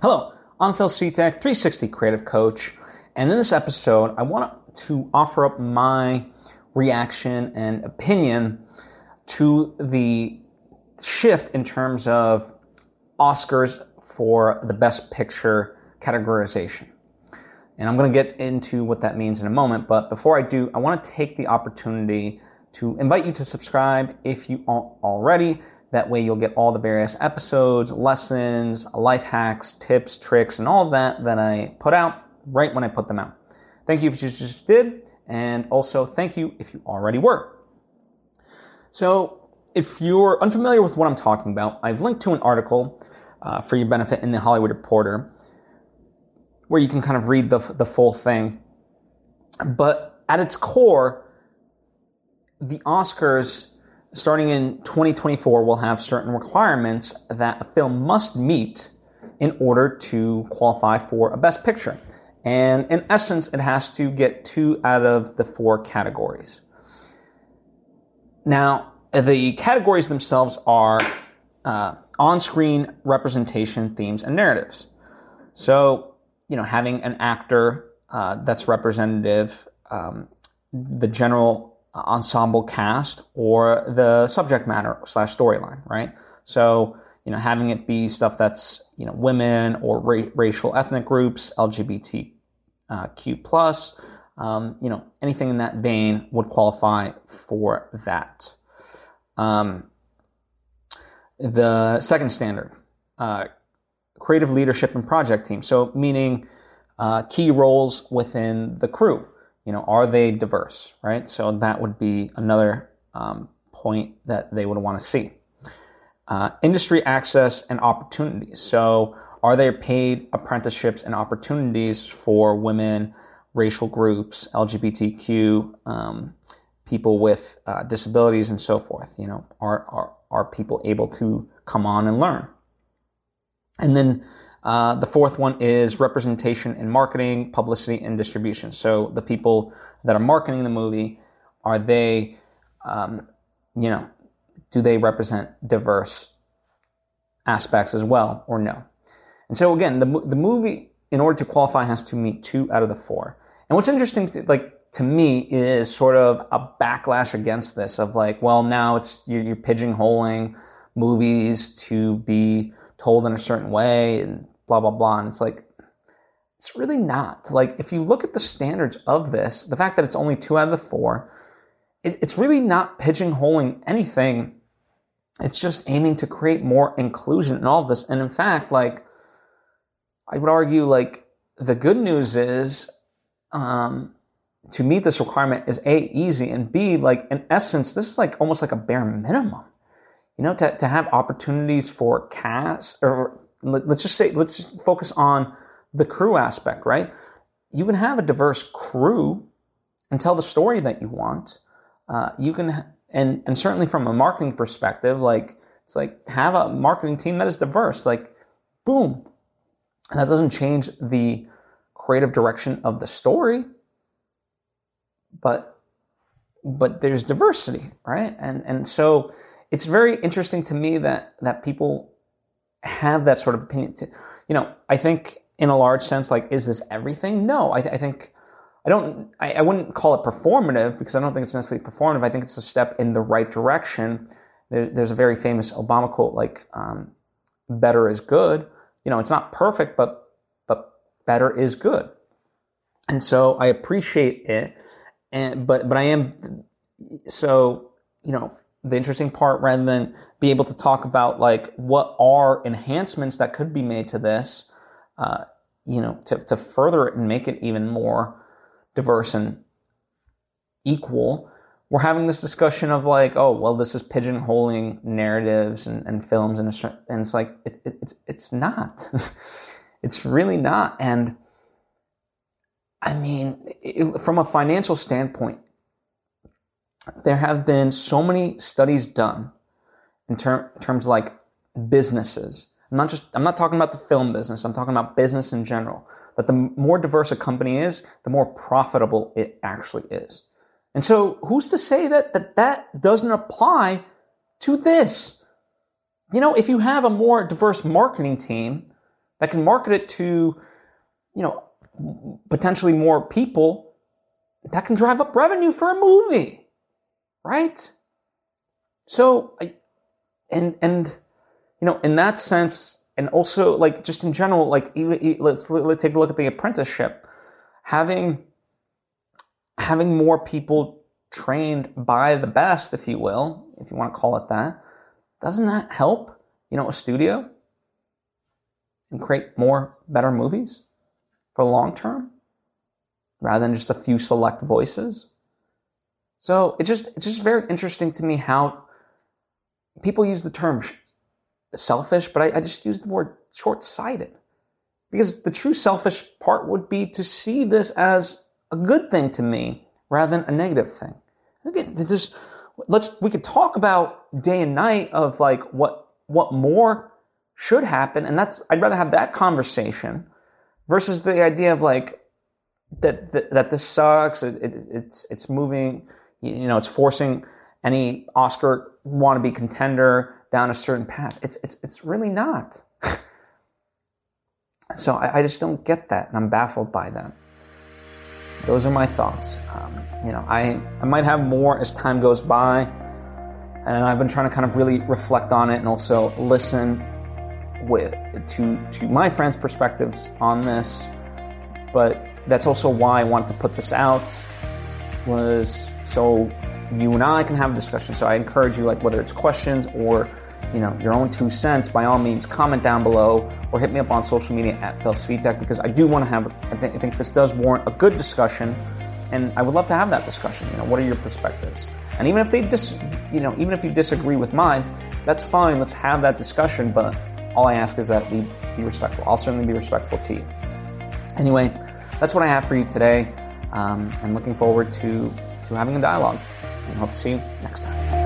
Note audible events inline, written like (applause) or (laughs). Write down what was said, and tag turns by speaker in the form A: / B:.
A: Hello, I'm Phil Svitek, 360 Creative Coach, and in this episode, I want to offer up my reaction and opinion to the shift in terms of Oscars for the Best Picture categorization. And I'm going to get into what that means in a moment, but before I do, I want to take the opportunity to invite you to subscribe if you aren't already. That way, you'll get all the various episodes, lessons, life hacks, tips, tricks, and all that that I put out right when I put them out. Thank you if you just did, and also thank you if you already were. So, if you're unfamiliar with what I'm talking about, I've linked to an article uh, for your benefit in the Hollywood Reporter where you can kind of read the, the full thing. But at its core, the Oscars starting in 2024 will have certain requirements that a film must meet in order to qualify for a Best Picture. And in essence, it has to get two out of the four categories. Now, the categories themselves are uh, on screen representation, themes, and narratives. So, you know, having an actor uh, that's representative, um, the general ensemble cast or the subject matter slash storyline, right? So, you know, having it be stuff that's, you know, women or ra- racial ethnic groups, LGBTQ uh, plus, um, you know, anything in that vein would qualify for that. Um, the second standard, uh, creative leadership and project team. So, meaning uh, key roles within the crew you know, are they diverse, right? So that would be another um, point that they would want to see. Uh, industry access and opportunities. So are there paid apprenticeships and opportunities for women, racial groups, LGBTQ, um, people with uh, disabilities, and so forth? You know, are, are, are people able to come on and learn? And then uh, the fourth one is representation in marketing, publicity, and distribution. So the people that are marketing the movie, are they, um, you know, do they represent diverse aspects as well or no? And so again, the, the movie, in order to qualify, has to meet two out of the four. And what's interesting, to, like, to me is sort of a backlash against this of like, well, now it's, you're, you're pigeonholing movies to be told in a certain way and blah, blah, blah. And it's like, it's really not. Like, if you look at the standards of this, the fact that it's only two out of the four, it, it's really not pigeonholing anything. It's just aiming to create more inclusion in all of this. And in fact, like, I would argue, like, the good news is, um, to meet this requirement is A, easy, and B, like, in essence, this is like almost like a bare minimum you know, to, to have opportunities for cast or let's just say, let's just focus on the crew aspect, right? You can have a diverse crew and tell the story that you want. Uh, you can, and, and certainly from a marketing perspective, like, it's like have a marketing team that is diverse, like, boom. And that doesn't change the creative direction of the story, but, but there's diversity, right? And, and so, it's very interesting to me that that people have that sort of opinion. To, you know, I think in a large sense, like, is this everything? No, I, th- I think I don't. I, I, wouldn't call it performative because I don't think it's necessarily performative. I think it's a step in the right direction. There, there's a very famous Obama quote, like, um, "Better is good." You know, it's not perfect, but but better is good. And so I appreciate it, and but but I am so you know the interesting part rather than be able to talk about like what are enhancements that could be made to this, uh, you know, to, to further it and make it even more diverse and equal. We're having this discussion of like, oh, well, this is pigeonholing narratives and, and films, and, it's like it, it, it's it's not. (laughs) it's really not. And I mean, it, from a financial standpoint, there have been so many studies done in ter- terms of like businesses. I'm not just I'm not talking about the film business. I'm talking about business in general. That the more diverse a company is, the more profitable it actually is. And so, who's to say that that, that doesn't apply to this? You know, if you have a more diverse marketing team, that can market it to, you know, potentially more people, that can drive up revenue for a movie, right? So, I, and and you know, in that sense, and also like just in general, like let's let's take a look at the apprenticeship, having having more people trained by the best, if you will, if you want to call it that, doesn't that help? You know, a studio and create more better movies for the long term rather than just a few select voices. So it just it's just very interesting to me how people use the term selfish, but I, I just use the word short sighted. Because the true selfish part would be to see this as a good thing to me rather than a negative thing. Again, this let's we could talk about day and night of like what what more should happen, and that's I'd rather have that conversation versus the idea of like that that, that this sucks. It, it, it's it's moving, you know, it's forcing any Oscar wannabe contender down a certain path. It's it's it's really not. (laughs) so I, I, just don't get that, and I'm baffled by that. Those are my thoughts. Um, you know, I I might have more as time goes by, and I've been trying to kind of really reflect on it and also listen with to to my friends' perspectives on this. But that's also why I wanted to put this out was so you and I can have a discussion. So I encourage you, like whether it's questions or you know your own two cents, by all means, comment down below or hit me up on social media at Phil Svitek because I do want to have. I think, I think this does warrant a good discussion, and I would love to have that discussion. You know, what are your perspectives? And even if they dis, you know, even if you disagree with mine, that's fine. Let's have that discussion. But all I ask is that we be respectful. I'll certainly be respectful to you. Anyway, that's what I have for you today. Um, and looking forward to to having a dialogue. And hope to see you next time.